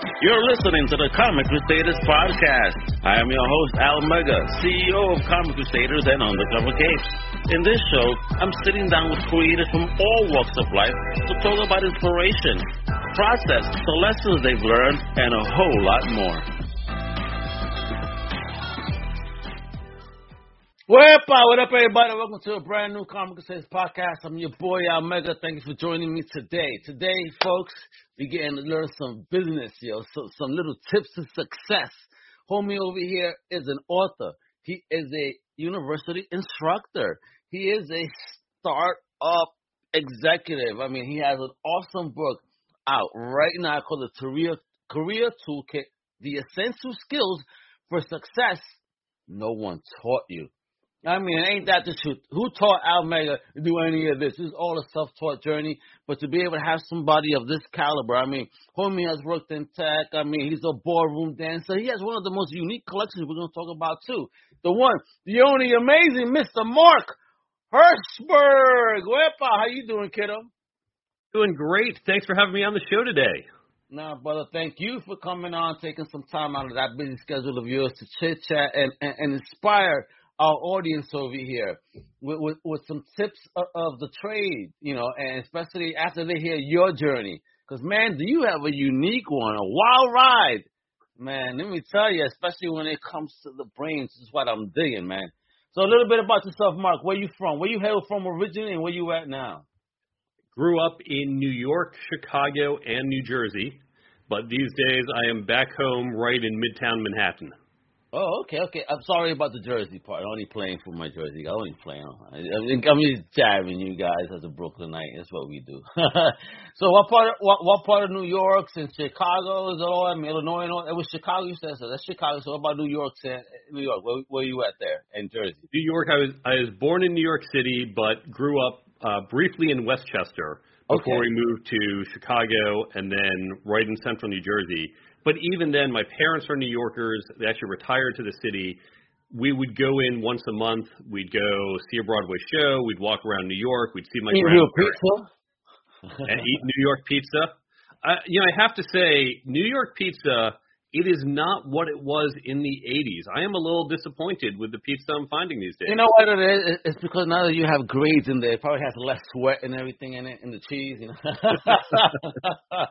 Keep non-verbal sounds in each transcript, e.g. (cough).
You're listening to the Comic Crusaders podcast. I am your host, Al Mega, CEO of Comic Crusaders and Undercover Capes. In this show, I'm sitting down with creators from all walks of life to talk about inspiration, process, the lessons they've learned, and a whole lot more. What up, everybody? Welcome to a brand new Comic Crusaders podcast. I'm your boy, Al Mega. Thank you for joining me today. Today, folks, getting to learn some business, yo, so, some little tips to success. Homie over here is an author. He is a university instructor. He is a startup executive. I mean, he has an awesome book out right now called the Career Career Toolkit: The Essential Skills for Success No One Taught You. I mean, ain't that the truth? Who taught Al Mega to do any of this? This is all a self-taught journey. But to be able to have somebody of this caliber, I mean, homie has worked in tech. I mean, he's a ballroom dancer. He has one of the most unique collections we're going to talk about too. The one, the only amazing Mr. Mark Herschberg. Wepa, how you doing, kiddo? Doing great. Thanks for having me on the show today. Now, brother, thank you for coming on, taking some time out of that busy schedule of yours to chit chat and, and, and inspire our audience over here with, with, with some tips of, of, the trade, you know, and especially after they hear your journey. Because, man, do you have a unique one, a wild ride? Man, let me tell you, especially when it comes to the brains, is what I'm digging, man. So a little bit about yourself, Mark. Where you from? Where you hail from originally and where you at now? Grew up in New York, Chicago, and New Jersey. But these days I am back home right in Midtown Manhattan. Oh, okay, okay. I'm sorry about the Jersey part. I'm only playing for my Jersey. I'm only playing. I'm just jabbing you guys as a Brooklynite. That's what we do. (laughs) so, what part? Of, what, what part of New York? Since Chicago is all. I mean, Illinois. And all, it was Chicago. You said so. That's Chicago. So, what about New York? New York. Where, where you at there? In Jersey. New York. I was I was born in New York City, but grew up uh, briefly in Westchester before okay. we moved to Chicago, and then right in Central New Jersey. But even then, my parents are New Yorkers. They actually retired to the city. We would go in once a month. We'd go see a Broadway show. We'd walk around New York. We'd see my eat real pizza (laughs) and eat New York pizza. Uh, you know, I have to say, New York pizza. It is not what it was in the 80s. I am a little disappointed with the pizza I'm finding these days. You know what it is? It's because now that you have grades in there, it probably has less sweat and everything in it, and the cheese, you know. (laughs)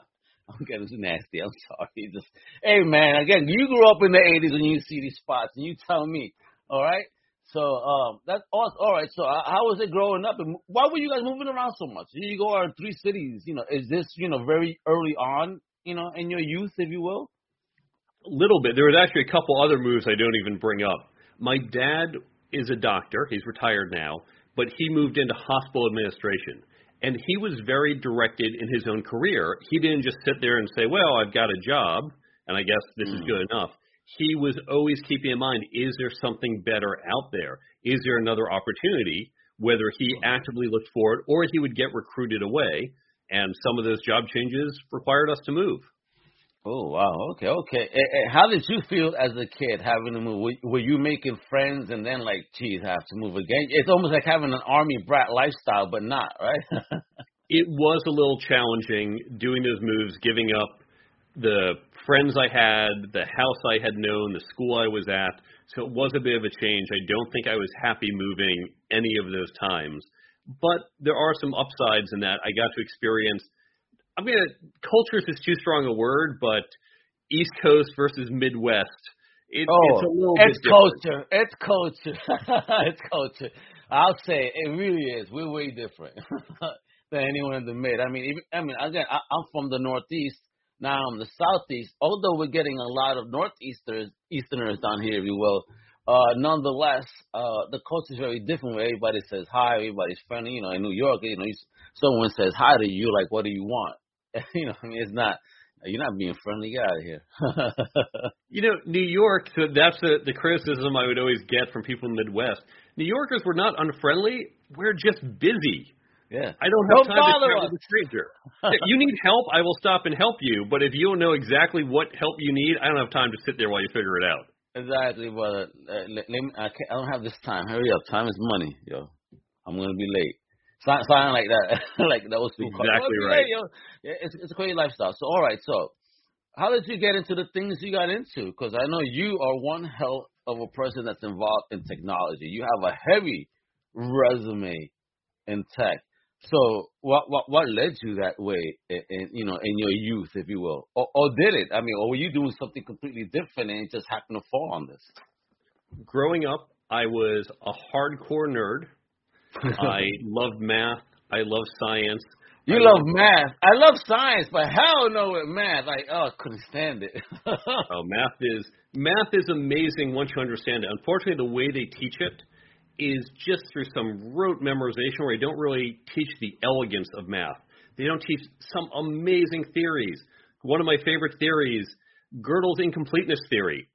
I'm getting nasty. I'm (laughs) sorry. Just hey man, again, you grew up in the '80s when you see these spots, and you tell me, all right. So um, that's awesome. All right. So uh, how was it growing up, and why were you guys moving around so much? You go out three cities. You know, is this you know very early on, you know, in your youth, if you will? A little bit. There was actually a couple other moves I don't even bring up. My dad is a doctor. He's retired now, but he moved into hospital administration and he was very directed in his own career. He didn't just sit there and say, "Well, I've got a job, and I guess this mm. is good enough." He was always keeping in mind, is there something better out there? Is there another opportunity? Whether he actively looked for it or he would get recruited away, and some of those job changes required us to move. Oh wow, okay, okay. How did you feel as a kid having to move? Were you making friends and then like, geez, I have to move again? It's almost like having an army brat lifestyle, but not right. (laughs) it was a little challenging doing those moves, giving up the friends I had, the house I had known, the school I was at. So it was a bit of a change. I don't think I was happy moving any of those times, but there are some upsides in that I got to experience I'm gonna cultures is too strong a word, but East Coast versus Midwest. It, oh, it's a little it's bit culture. It's culture. (laughs) it's culture. I'll say it really is. We're way different (laughs) than anyone in the mid. I mean, even, I mean, again, I, I'm from the Northeast. Now I'm the Southeast. Although we're getting a lot of Northeasters, Easterners down here, if you will. Uh, nonetheless, uh, the culture is very different. Where everybody says hi, everybody's friendly. You know, in New York, you know, someone says hi to you, like, what do you want? (laughs) you know, I mean, it's not. You're not being friendly. Get out of here. (laughs) you know, New York. So that's the the criticism I would always get from people in the Midwest. New Yorkers were not unfriendly. We're just busy. Yeah. I don't have don't time to chat with a stranger. you need help, I will stop and help you. But if you don't know exactly what help you need, I don't have time to sit there while you figure it out. Exactly, brother. Uh, let, let me, I, can't, I don't have this time. Hurry up. Time is money, yo. I'm gonna be late. Something like that, (laughs) like those people. Exactly right. Yeah, it's it's a crazy lifestyle. So all right, so how did you get into the things you got into? Because I know you are one hell of a person that's involved in technology. You have a heavy resume in tech. So what what what led you that way in, in you know in your youth, if you will, or, or did it? I mean, or were you doing something completely different and it just happened to fall on this? Growing up, I was a hardcore nerd. (laughs) I love math. I love science. You I love loved- math. I love science, but hell no with math. Like, oh, I couldn't stand it. (laughs) Oh, math is math is amazing once you understand it. Unfortunately, the way they teach it is just through some rote memorization where they don't really teach the elegance of math. They don't teach some amazing theories. One of my favorite theories, Gödel's incompleteness theory.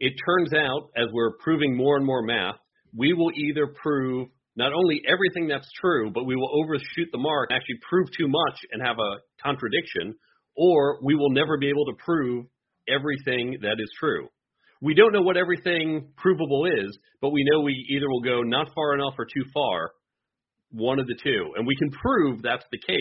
It turns out, as we're proving more and more math, we will either prove not only everything that's true, but we will overshoot the mark, and actually prove too much and have a contradiction, or we will never be able to prove everything that is true. We don't know what everything provable is, but we know we either will go not far enough or too far, one of the two. And we can prove that's the case.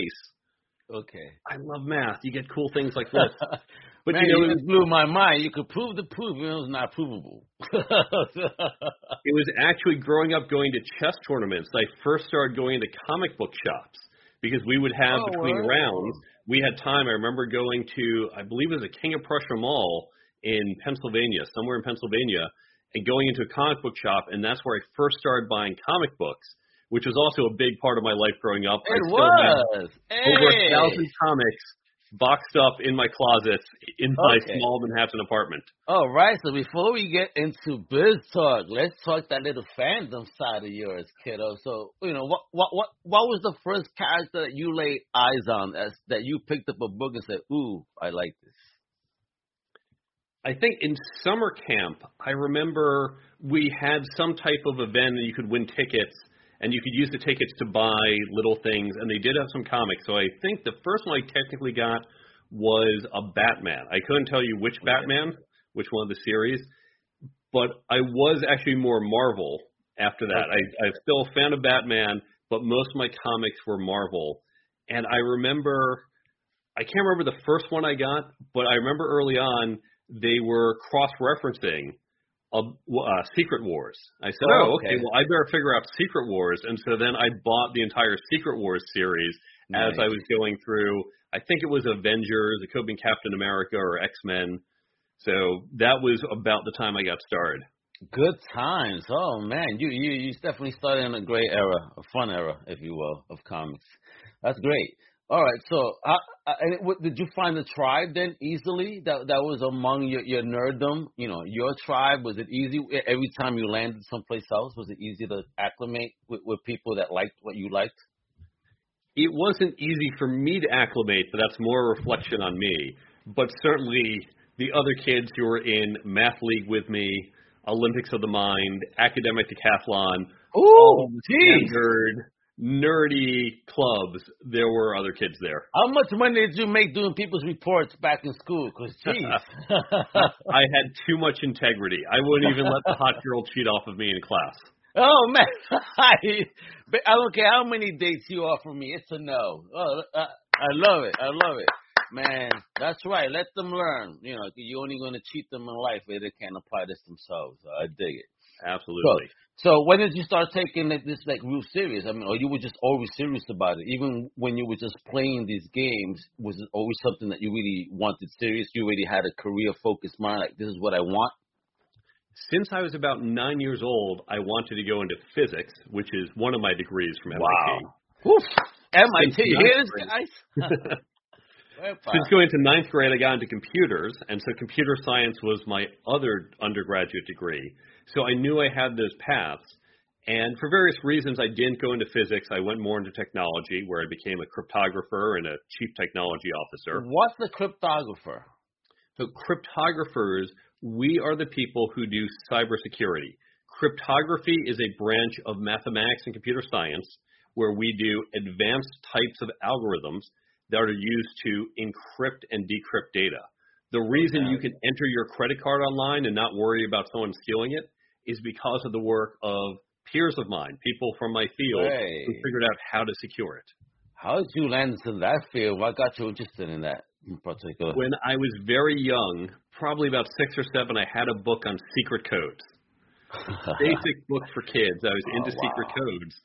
okay. I love math. You get cool things like this. (laughs) But Man, you know, it, blew my mind. You could prove the proof, and it was not provable. (laughs) it was actually growing up going to chess tournaments. I first started going to comic book shops because we would have Oh, between word. rounds, we had time. I remember going to, I believe it was a King of Prussia Mall in Pennsylvania, somewhere in Pennsylvania, and going into a comic book shop, and that's where I first started buying comic books, which was also a big part of my life growing up. I it still have was. over a thousand comics boxed up in my closets in my Okay. small Manhattan apartment. All right, so before we get into biz talk, let's talk that little fandom side of yours, kiddo. So, you know, what what what what was the first character that you laid eyes on as that you picked up a book and said, "Ooh, I like this." I think in summer camp, I remember we had some type of event and you could win tickets and you could use the tickets to buy little things and they did have some comics. So I think the first one I technically got was a Batman. I couldn't tell you which Batman, which one of the series, but I was actually more Marvel after that. I, I'm still a fan of Batman, but most of my comics were Marvel. And I remember, I can't remember the first one I got, but I remember early on they were cross-referencing uh, uh, Secret Wars. I said, Oh, "Oh, okay. Well, I better figure out Secret Wars." And so then I bought the entire Secret Wars series as I was going through. I think it was Avengers, it could have been Captain America or X Men. So that was about the time I got started. Good times. Oh man, you you you definitely started in a great era, a fun era, if you will, of comics. That's great. All right, so uh, uh, and it, what, did you find the tribe then easily? That that was among your your nerddom. You know, your tribe was it easy every time you landed someplace else? Was it easy to acclimate with, with people that liked what you liked? It wasn't easy for me to acclimate, but that's more a reflection on me. But certainly the other kids who were in math league with me, Olympics of the Mind, academic decathlon, jeez. standard nerdy clubs, there were other kids there. How much money did you make doing people's reports back in school? Cause (laughs) jeez. I had too much integrity. I wouldn't even let the hot girl cheat off of me in class. (laughs) Oh man, I, (laughs) but I don't care how many dates you offer me. It's a no. Oh, I, I love it. I love it, man. That's right. Let them learn. You know, you're only going to cheat them in life if they can't apply this themselves. I dig it. Absolutely. So when did you start taking like, this like real serious? I mean, or you were just always serious about it, even when you were just playing these games. Was it always something that you really wanted serious? You already had a career focused mind, like this is what I want. Since I was about nine years old, I wanted to go into physics, which is one of my degrees from MIT. Wow. Oof. MIT, Since you hear this, ninth guys? (laughs) Since going to ninth grade, I got into computers, and so computer science was my other undergraduate degree. So I knew I had those paths. And for various reasons, I didn't go into physics. I went more into technology, where I became a cryptographer and a chief technology officer. What's a cryptographer? So cryptographers, we are the people who do cybersecurity. Cryptography is a branch of mathematics and computer science where we do advanced types of algorithms that are used to encrypt and decrypt data. The reason you can enter your credit card online and not worry about someone stealing it is because of the work of peers of mine, people from my field Hey. who figured out how to secure it. How did you land into that field? What got you interested in that? in particular? When I was very young, probably about six or seven, I had a book on secret codes. (laughs) Basic book for kids. I was Oh, into wow. secret codes.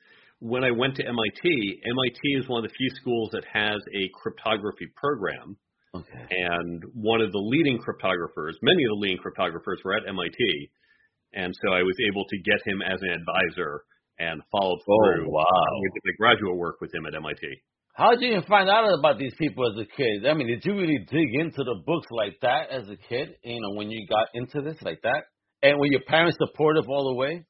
When I went to MIT, MIT is one of the few schools that has a cryptography program. Okay. and one of the leading cryptographers, many of the leading cryptographers were at MIT, and so I was able to get him as an advisor and followed through. Oh, wow. with the graduate work with him at MIT. How did you even find out about these people as a kid? I mean, did you really dig into the books like that as a kid? You know, when you got into this like that, and were your parents supportive all the way?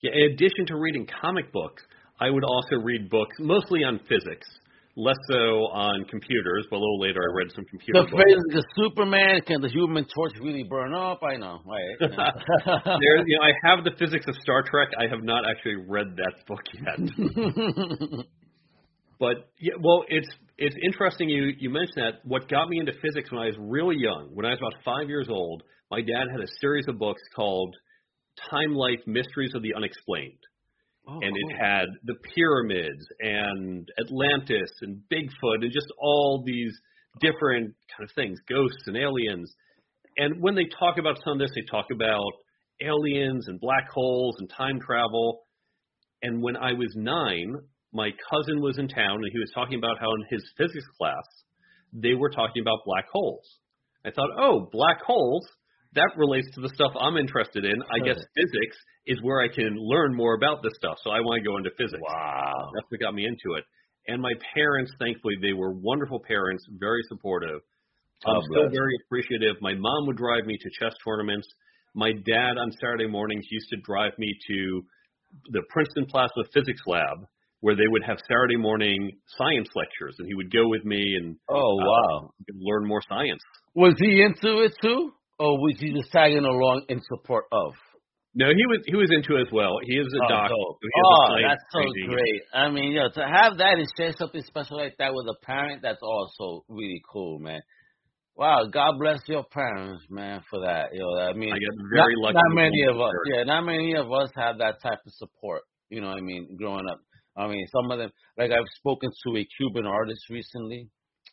Yeah, in addition to reading comic books, I would also read books mostly on physics, less so on computers. But a little later, I read some computer The books. phrase "the Superman can the Human Torch really burn up"? I know, right? (laughs) There, you know, I have the physics of Star Trek. I have not actually read that book yet. (laughs) But yeah, well, it's it's interesting you you mentioned that. What got me into physics when I was really young, when I was about five years old, my dad had a series of books called Time Life Mysteries of the Unexplained, Oh, and it had the pyramids and Atlantis and Bigfoot and just all these different kind of things, ghosts and aliens. And when they talk about some of this, they talk about aliens and black holes and time travel. And when I was nine, my cousin was in town and he was talking about how in his physics class they were talking about black holes. I thought, oh, black holes, that relates to the stuff I'm interested in. I guess physics is where I can learn more about this stuff. So I want to go into physics. wow. That's what got me into it. And my parents, thankfully, they were wonderful parents, very supportive. I'm God still very appreciative. My mom would drive me to chess tournaments. My dad on Saturday mornings used to drive me to the Princeton Plasma Physics Lab, where they would have Saturday morning science lectures, and he would go with me and Oh uh, wow. learn more science. Was he into it too, or was he just tagging along in support of? No, he was he was into it as well. He is a Oh, doctor. dope. so he has a Oh, that's so training. great. I mean, yo, to have that and share something special like that with a parent, that's also really cool, man. Wow, God bless your parents, man, for that. You Yo, I mean, I got very not, lucky. not many of us, yeah, not many of us have that type of support. You know what I mean? Growing up, I mean, some of them, like I've spoken to a Cuban artist recently,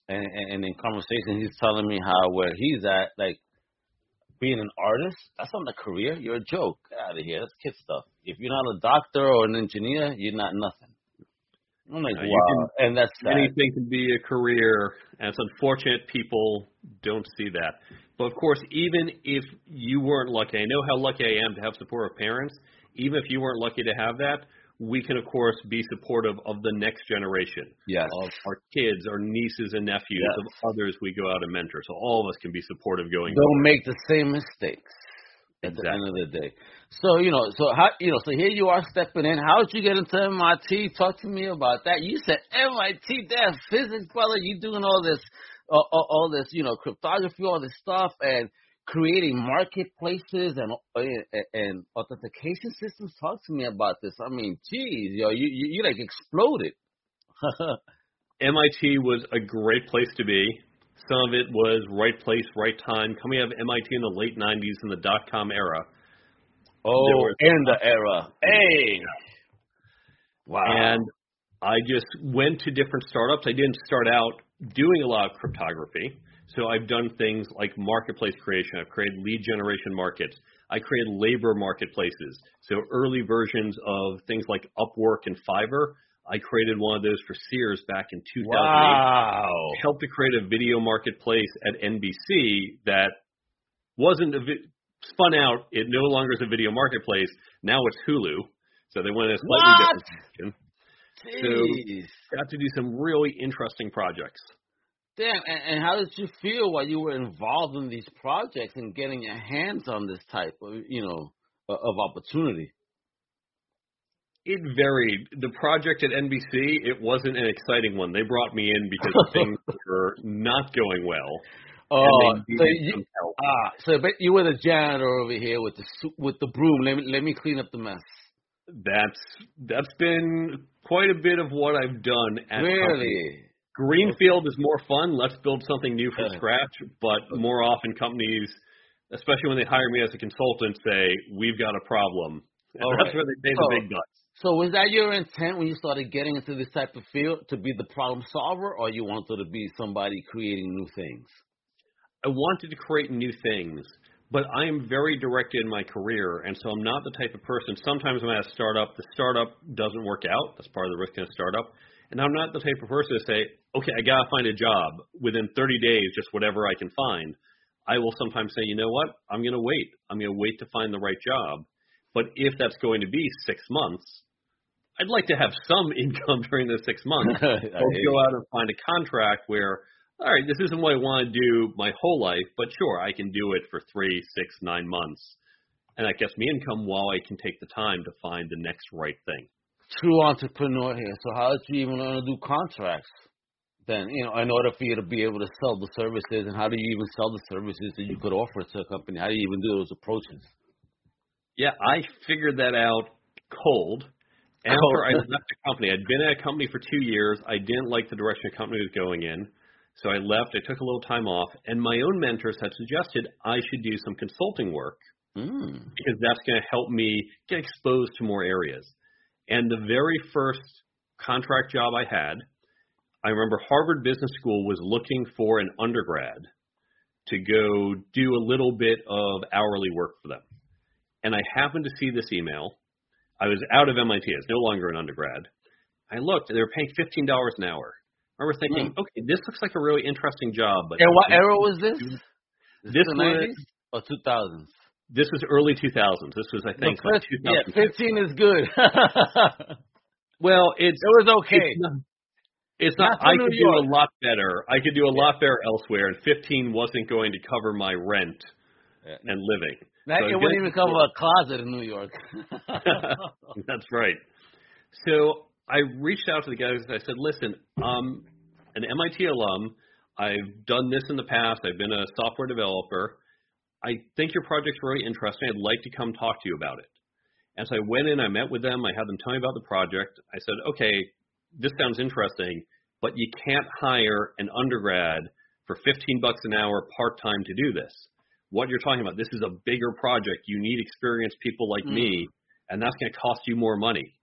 and, and, and in conversation, he's telling me how where he's at, like being an artist, that's not a career. You're a joke. Get out of here. That's kid stuff. If you're not a doctor or an engineer, you're not nothing. I'm like, wow, and that's sad. anything can be a career, and it's unfortunate people don't see that. But of course, even if you weren't lucky, I know how lucky I am to have supportive parents. Even if you weren't lucky to have that, we can of course be supportive of the next generation, Yes. of our kids, our nieces and nephews, Yes. of others we go out and mentor. So all of us can be supportive going. Don't make the same mistakes at the end of the day. So you know, so how you know, so here you are stepping in. How did you get into MIT? Talk to me about that. You said MIT, damn physics, brother. You doing all this, uh, all, all this, you know, cryptography, all this stuff, and creating marketplaces and and authentication systems. Talk to me about this. I mean, geez, yo, you you, you like exploded. (laughs) MIT was a great place to be. Some of it was right place, right time. Coming out of MIT in the late '90s in the dot com era. oh, in the era. Hey, wow. And I just went to different startups. I didn't start out doing a lot of cryptography. So I've done things like marketplace creation. I've created lead generation markets. I created labor marketplaces. So early versions of things like Upwork and Fiverr. I created one of those for Sears back in 2008. wow. Helped to create a video marketplace at NBC that wasn't a vi- spun out. It no longer is a video marketplace. Now it's Hulu. So they went in a slightly What? different direction. Jeez. got to do some really interesting projects. Damn, and, and how did you feel while you were involved in these projects and getting your hands on this type of, you know, of opportunity? It varied. The project at NBC, it wasn't an exciting one. They brought me in because (laughs) things were not going well. Oh, so you, ah, so but you were the janitor over here with the with the broom. Let me let me clean up the mess. That's that's been quite a bit of what I've done at. Really? Greenfield is more fun. Let's build something new from scratch. But more often, companies, especially when they hire me as a consultant, say we've got a problem. And All that's right. where they pay So- the big bucks. So was that your intent when you started getting into this type of field to be the problem solver, or you wanted to be somebody creating new things? I wanted to create new things, but I am very directed in my career, and so I'm not the type of person. Sometimes when I'm at a startup, the startup doesn't work out. That's part of the risk in a startup. And I'm not the type of person to say, okay, I gotta find a job within 30 days, just whatever I can find. I will sometimes say, you know what, I'm gonna wait. I'm gonna wait to find the right job. But if that's going to be six months, I'd like to have some (laughs) income during those six months. (laughs) or go out and find a contract where, all right, this isn't what I want to do my whole life, but sure, I can do it for three, six, nine months. And that gets me income while I can take the time to find the next right thing true entrepreneur here. So how did you even learn to do contracts? Then you know, in order for you to be able to sell the services, and how do you even sell the services that you could offer to a company? How do you even do those approaches? Yeah, I figured that out cold. (laughs) After I left the company, I'd been at a company for two years. I didn't like the direction the company was going in, so I left. I took a little time off, and my own mentors had suggested I should do some consulting work mm. because that's going to help me get exposed to more areas. And the very first contract job I had, I remember Harvard Business School was looking for an undergrad to go do a little bit of hourly work for them. And I happened to see this email. I was out of MIT. I was no longer an undergrad. I looked, they were paying $15 an hour. I remember thinking, mm. okay, this looks like a really interesting job. But and what era was this? This, this was 90s or 2000s? This was early 2000s. This was, I think, no, 15, yeah, 15 is good. (laughs) well, it's it was okay. It's not. It's not, not I could do a lot better. I could do a yeah. lot better elsewhere, and 15 wasn't going to cover my rent yeah. and living. That, so it wouldn't even cover a closet in New York. (laughs) That's right. So I reached out to the guys. and I said, "Listen, I'm an MIT alum. I've done this in the past. I've been a software developer. I think your project's really interesting. I'd like to come talk to you about it. And so I went in, I met with them, I had them tell me about the project. I said, okay, this sounds interesting, but you can't hire an undergrad for 15 bucks an hour part time to do this. What you're talking about, this is a bigger project. You need experienced people like mm. me, and that's going to cost you more money.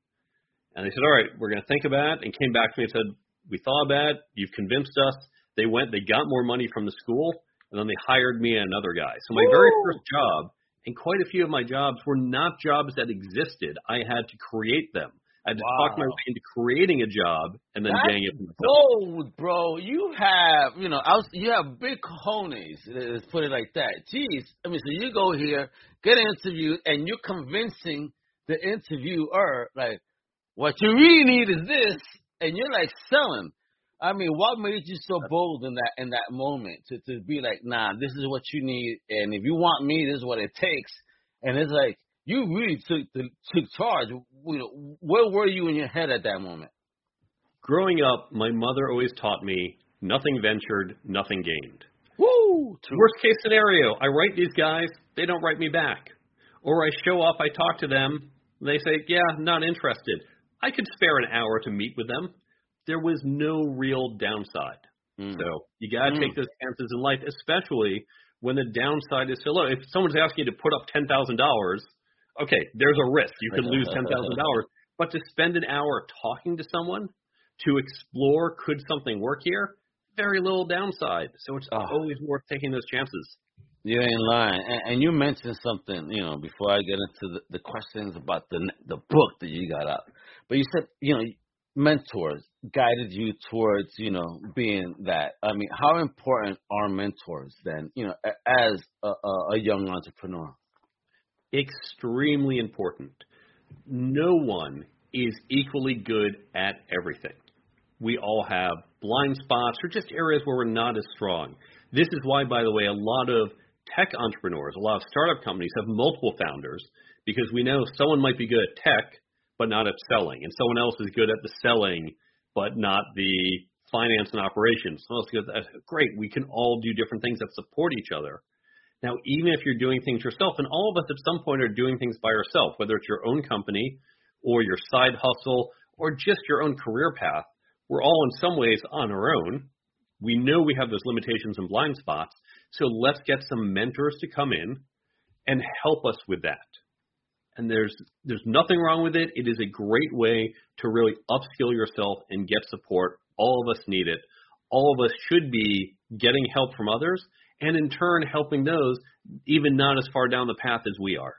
And they said, all right, we're going to think about it, and came back to me and said, we thought about it. You've convinced us. They went, they got more money from the school, and then they hired me and another guy. So my Woo! very first job, and quite a few of my jobs were not jobs that existed. I had to create them. I had to wow. talk my way into creating a job and then That's getting it myself. bold, bro. You have, you know, I was, you have big cojones. Uh, let's put it like that. Jeez, I mean, so you go here, get interviewed, and you're convincing the interviewer like, what you really need is this, and you're like selling. I mean, what made you so bold in that in that moment to to be like, nah, this is what you need, and if you want me, this is what it takes. And it's like you really took the, took charge. You know, where were you in your head at that moment? Growing up, my mother always taught me nothing ventured, nothing gained. Woo! Worst case scenario, I write these guys, they don't write me back. Or I show up, I talk to them, they say, yeah, not interested. I could spare an hour to meet with them there was no real downside. Mm. So you got to mm. take those chances in life, especially when the downside is so low. If someone's asking you to put up ten thousand dollars, okay, there's a risk you could lose ten thousand dollars. (laughs) But to spend an hour talking to someone to explore could something work here, very little downside. So it's oh. always worth taking those chances. You ain't lying. And, and you mentioned something, you know, before I get into the, the questions about the the book that you got out. But you said, you know, mentors guided you towards you know being that? I mean how important are mentors then you know as a, a, young entrepreneur? Extremely important. No one is equally good at everything. We all have blind spots or just areas where we're not as strong. This is why by the way a lot of tech entrepreneurs a lot of startup companies have multiple founders because we know someone might be good at tech but not at selling, and someone else is good at the selling, but not the finance and operations. Someone else goes, great, we can all do different things that support each other. Now, even if you're doing things yourself, and all of us at some point are doing things by ourselves, whether it's your own company or your side hustle or just your own career path, we're all in some ways on our own. We know we have those limitations and blind spots, so let's get some mentors to come in and help us with that and there's there's nothing wrong with it. It is a great way to really upskill yourself and get support. All of us need it. All of us should be getting help from others, and in turn helping those even not as far down the path as we are.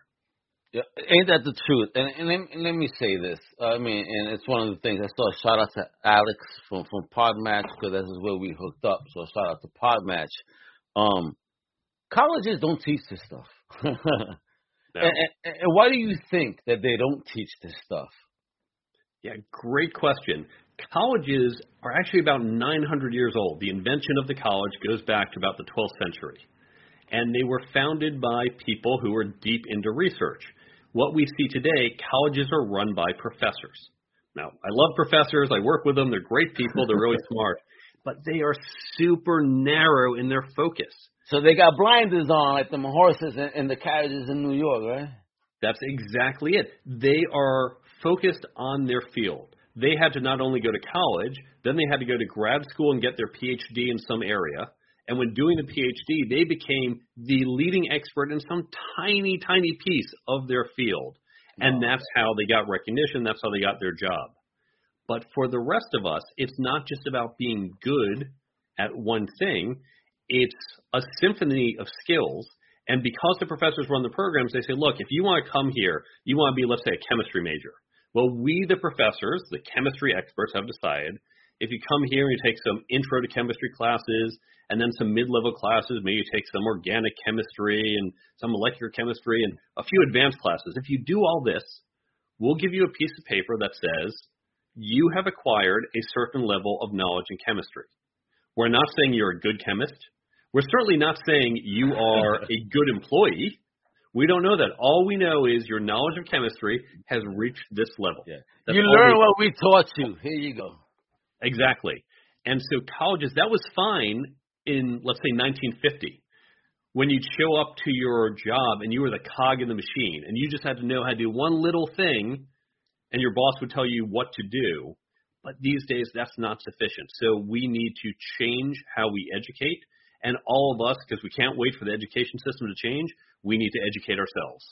Yeah, ain't that the truth? And, and, let, let me say this. I mean, and it's one of the things. I saw a shout out to Alex from from Podmatch because this is where we hooked up. So shout out to Podmatch. Um, colleges don't teach this stuff. (laughs) and, and, and why do you think that they don't teach this stuff? Yeah, great question. Colleges are actually about 900 years old. The invention of the college goes back to about the 12th century. And they were founded by people who were deep into research. What we see today, colleges are run by professors. Now, I love professors. I work with them. They're great people. They're really (laughs) smart. But they are super narrow in their focus. So they got blinders on, like the horses in the carriages in New York, right? That's exactly it. They are focused on their field. They had to not only go to college, then they had to go to grad school and get their PhD in some area. And when doing the PhD, they became the leading expert in some tiny, tiny piece of their field. And that's how they got recognition. That's how they got their job. But for the rest of us, it's not just about being good at one thing. It's a symphony of skills. And because the professors run the programs, they say, look, if you want to come here, you want to be, let's say, a chemistry major. Well, we, the professors, the chemistry experts, have decided if you come here and you take some intro to chemistry classes and then some mid-level classes, maybe you take some organic chemistry and some molecular chemistry and a few advanced classes. If you do all this, we'll give you a piece of paper that says you have acquired a certain level of knowledge in chemistry. We're not saying you're a good chemist. We're certainly not saying you are (laughs) a good employee. We don't know that. All we know is your knowledge of chemistry has reached this level. Yeah. you learn what we taught you. Here you go. Exactly. And so colleges, that was fine in, let's say, 1950, when you'd show up to your job and you were the cog in the machine and you just had to know how to do one little thing and your boss would tell you what to do. But these days, that's not sufficient. So we need to change how we educate. And all of us, because we can't wait for the education system to change, we need to educate ourselves.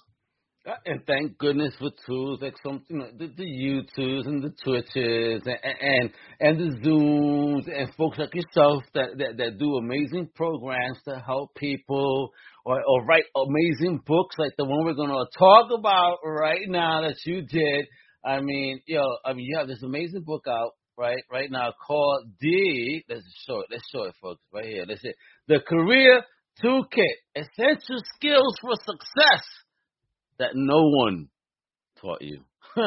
Uh, and thank goodness for tools like you know, the, the YouTubes and the Twitches and, and and the Zooms and folks like yourself that, that, that do amazing programs to help people or, or write amazing books like the one we're going to talk about right now that you did. I mean, yo, I mean, you have this amazing book out right right now called D. Let's show it. Let's show it, folks, right here. Let's see the Career Toolkit: Essential Skills for Success that no one taught you. (laughs)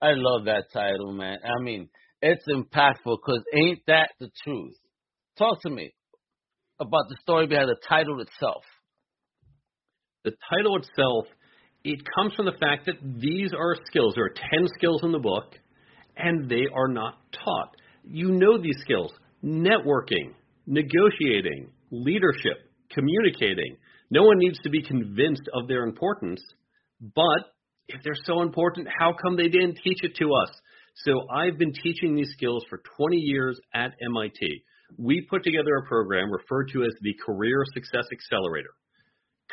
I love that title, man. I mean, it's impactful because ain't that the truth? Talk to me about the story behind the title itself. The title itself, it comes from the fact that these are skills. There are 10 skills in the book, and they are not taught. You know these skills networking, negotiating, leadership, communicating. No one needs to be convinced of their importance. But if they're so important, how come they didn't teach it to us? So I've been teaching these skills for 20 years at MIT. We put together a program referred to as the Career Success Accelerator.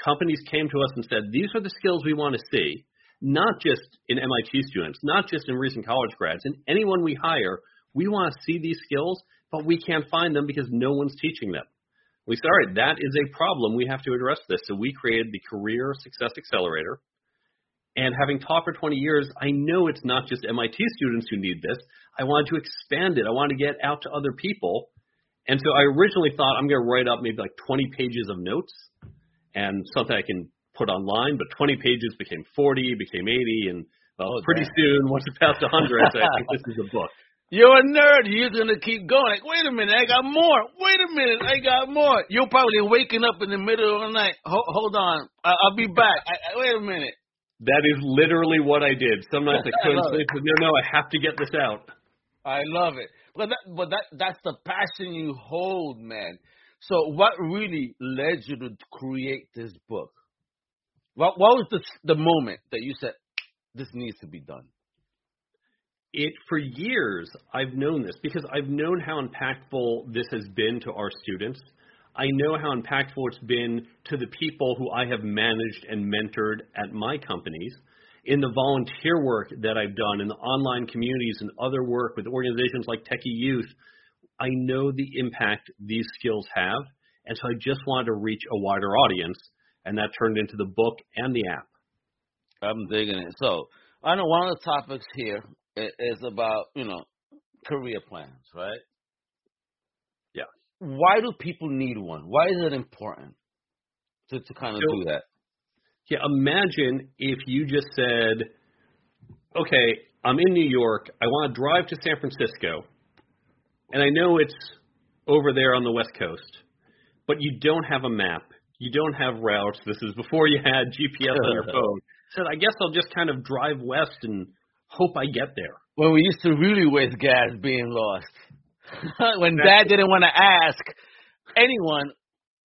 Companies came to us and said, these are the skills we want to see, not just in MIT students, not just in recent college grads, in anyone we hire, we want to see these skills, but we can't find them because no one's teaching them. We said, all right, that is a problem. We have to address this. So we created the Career Success Accelerator. And having taught for 20 years, I know it's not just MIT students who need this. I wanted to expand it. I wanted to get out to other people. And so I originally thought I'm going to write up maybe like 20 pages of notes and something I can put online, but 20 pages became 40, became 80, and well, oh, pretty damn. soon, once it passed 100, I said, think this is a book. (laughs) You're a nerd. You're gonna keep going. Like, wait a minute, I got more. Wait a minute, I got more. You're probably waking up in the middle of the night. Hold, hold on, I, will be back. I, I, wait a minute. That is literally what I did. Sometimes I (laughs) couldn't sleep. No, no, I have to get this out. I love it. But that, but that that's the passion you hold, man. So what really led you to create this book? What what was the the moment that you said this needs to be done? It for years I've known this because I've known how impactful this has been to our students. I know how impactful it's been to the people who I have managed and mentored at my companies. in the volunteer work that I've done, in the online communities and other work with organizations like Techie Youth, I know the impact these skills have. And so I just wanted to reach a wider audience, and that turned into the book and the app. I'm digging it. So I know one of the topics here is about, you know, career plans, right? Yeah. Why do people need one? Why is it important to, to kind of so, do that? Yeah, imagine if you just said, okay, I'm in New York. I want to drive to San Francisco, and I know it's over there on the West Coast, but you don't have a map. You don't have routes. This is before you had GPS on your (laughs) phone. Said, I guess I'll just kind of drive west and hope I get there. When we used to really waste gas being lost. (laughs) when Dad didn't want to ask anyone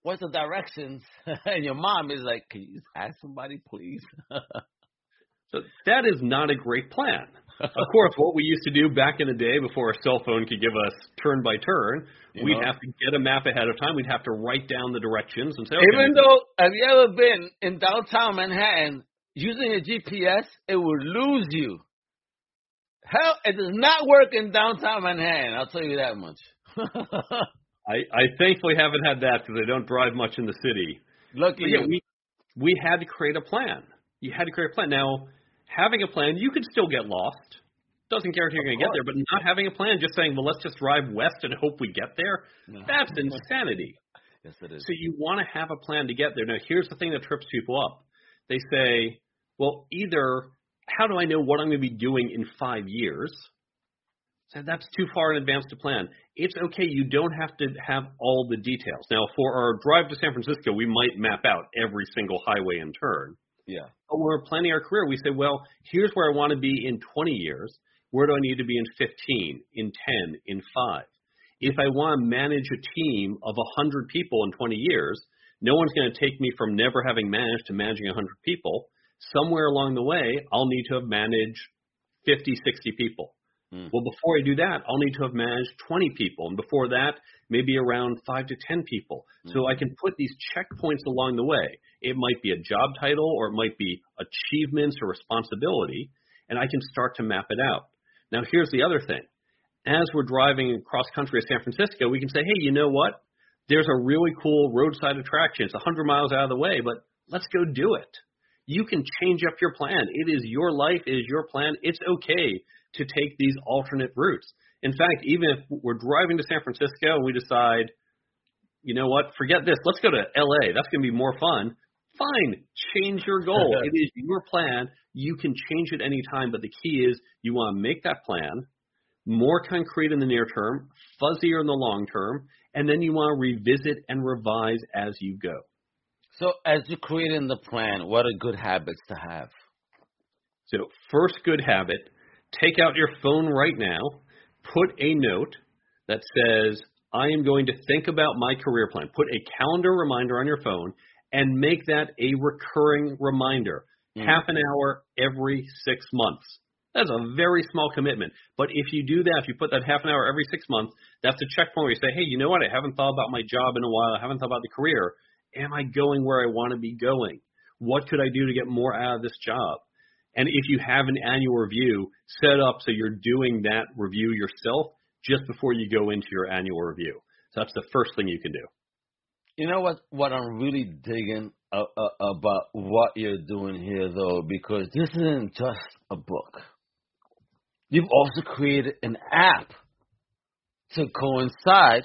what's the directions, (laughs) and your mom is like, "Can you ask somebody, please?" so that is not a great plan. Of course, what we used to do back in the day before a cell phone could give us turn by turn, you we'd know? have to get a map ahead of time. We'd have to write down the directions and say. Okay, Even though, have you ever been in downtown Manhattan using a GPS? It would lose you. Hell, it does not work in downtown Manhattan. I'll tell you that much. (laughs) I, I thankfully haven't had that because I don't drive much in the city. Lucky yeah, we we had to create a plan. You had to create a plan. Now, having a plan, you could still get lost. Doesn't guarantee you're going to get there, but not having a plan, just saying, well, let's just drive west and hope we get there, no. that's insanity. yes, it is. So you want to have a plan to get there. Now, here's the thing that trips people up. They say, well, either how do I know what I'm going to be doing in five years? So that's too far in advance to plan. It's okay. You don't have to have all the details. Now, for our drive to San Francisco, we might map out every single highway and turn. Yeah. But when we're planning our career, we say, well, here's where I want to be in 20 years. Where do I need to be in 15, in 10, in 5? If I want to manage a team of 100 people in 20 years, no one's going to take me from never having managed to managing 100 people. Somewhere along the way, I'll need to have managed 50, 60 people. Mm. Well, before I do that, I'll need to have managed 20 people. And before that, maybe around 5 to 10 people. Mm. So I can put these checkpoints along the way. It might be a job title or it might be achievements or responsibility. And I can start to map it out. Now, here's the other thing. As we're driving across country to San Francisco, we can say, hey, you know what? There's a really cool roadside attraction. It's 100 miles out of the way, but let's go do it. You can change up your plan. It is your life. It is your plan. It's okay to take these alternate routes. In fact, even if we're driving to San Francisco and we decide, you know what, forget this, let's go to LA. That's going to be more fun. Fine, change your goal. (laughs) it is your plan. You can change it anytime, but the key is you want to make that plan more concrete in the near term, fuzzier in the long term, and then you want to revisit and revise as you go. So, as you're creating the plan, what are good habits to have? So, first good habit take out your phone right now, put a note that says, I am going to think about my career plan. Put a calendar reminder on your phone and make that a recurring reminder. Mm. Half an hour every six months. That's a very small commitment. But if you do that, if you put that half an hour every six months, that's a checkpoint where you say, hey, you know what? I haven't thought about my job in a while. I haven't thought about the career. Am I going where I want to be going? What could I do to get more out of this job? And if you have an annual review, set up so you're doing that review yourself just before you go into your annual review. So that's the first thing you can do. You know what? What I'm really digging uh, uh, about what you're doing here, though, because this isn't just a book. You've also created an app to coincide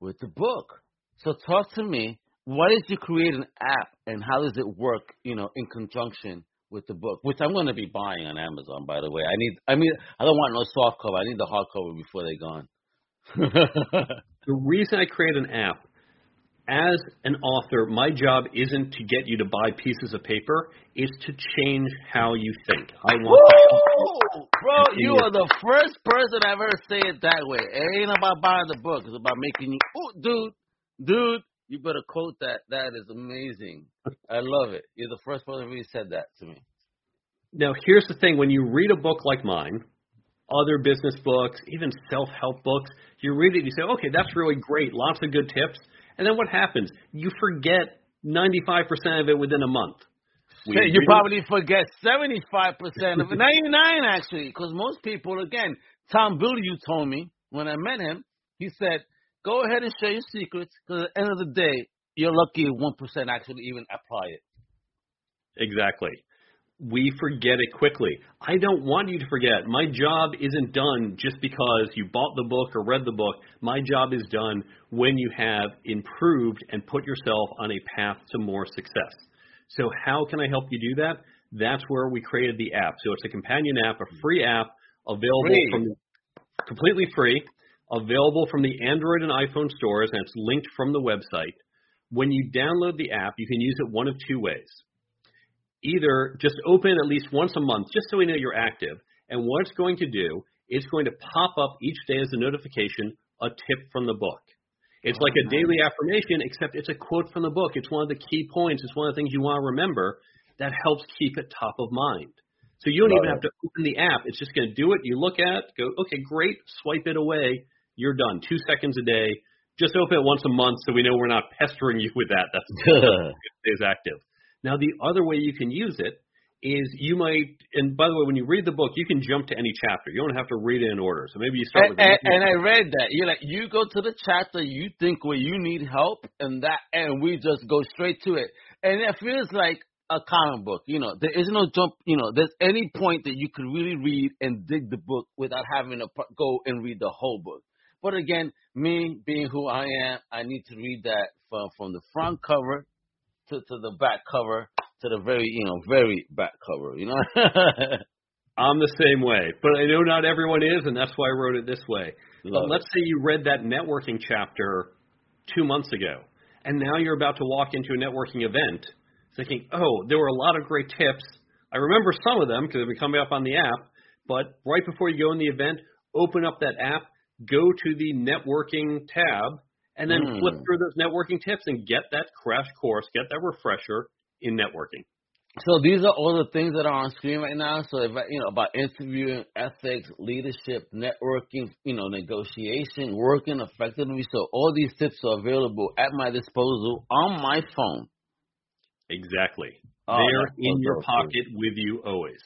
with the book. So talk to me. Why did you create an app, and how does it work? You know, in conjunction with the book, which I'm going to be buying on Amazon, by the way. I need, I mean, I don't want no soft cover. I need the hard cover before they're gone. (laughs) the reason I create an app, as an author, my job isn't to get you to buy pieces of paper. It's to change how you think. I want. Woo! Bro, you are the first person I've ever say it that way. It ain't about buying the book. It's about making you. Oh, dude, dude, you better quote that. That is amazing. I love it. You're the first person who said that to me. Now, here's the thing when you read a book like mine, other business books, even self help books, you read it, you say, okay, that's really great, lots of good tips. And then what happens? You forget 95% of it within a month. We Shit, you probably forget 75% of it. 99 actually, because most people, again, Tom Bilyeu told me when I met him, he said, go ahead and share your secrets because at the end of the day, you're lucky if 1% actually even apply it. Exactly. We forget it quickly. I don't want you to forget. My job isn't done just because you bought the book or read the book. My job is done when you have improved and put yourself on a path to more success. So, how can I help you do that? That's where we created the app. So, it's a companion app, a free app available Free. from completely free, available from the Android and iPhone stores, and it's linked from the website. When you download the app, you can use it one of two ways either just open at least once a month, just so we know you're active. And what it's going to do, it's going to pop up each day as a notification a tip from the book. It's like a daily affirmation, except it's a quote from the book. It's one of the key points. It's one of the things you want to remember that helps keep it top of mind. So you don't Love even it. have to open the app. It's just going to do it. You look at it, go, okay, great, swipe it away. You're done. Two seconds a day. Just open it once a month so we know we're not (laughs) pestering you with that. That's (laughs) stays active. Now, the other way you can use it is you might, and by the way, when you read the book, you can jump to any chapter. You don't have to read it in order. So maybe you start and, with. and, and I read that. You're like, you go to the chapter you think where you need help, and that, and we just go straight to it. And it feels like a comic book. You know, there is no jump. You know, there's any point that you could really read and dig the book without having to go and read the whole book. But again, me being who I am, I need to read that from from the front cover to to the back cover to the very you know very back cover. You know. (laughs) I'm the same way, but I know not everyone is, and that's why I wrote it this way. Love but let's say you read that networking chapter two months ago, and now you're about to walk into a networking event, thinking, "Oh, there were a lot of great tips. I remember some of them because they've been coming up on the app." But right before you go in the event, open up that app, go to the networking tab, and then Mm. flip through those networking tips and get that crash course, get that refresher in networking. So these are all the things that are on screen right now. So if I, you know about interviewing, ethics, leadership, networking, you know, negotiation, working effectively. So all these tips are available at my disposal on my phone. Exactly. Oh, They're in so your pocket with you always.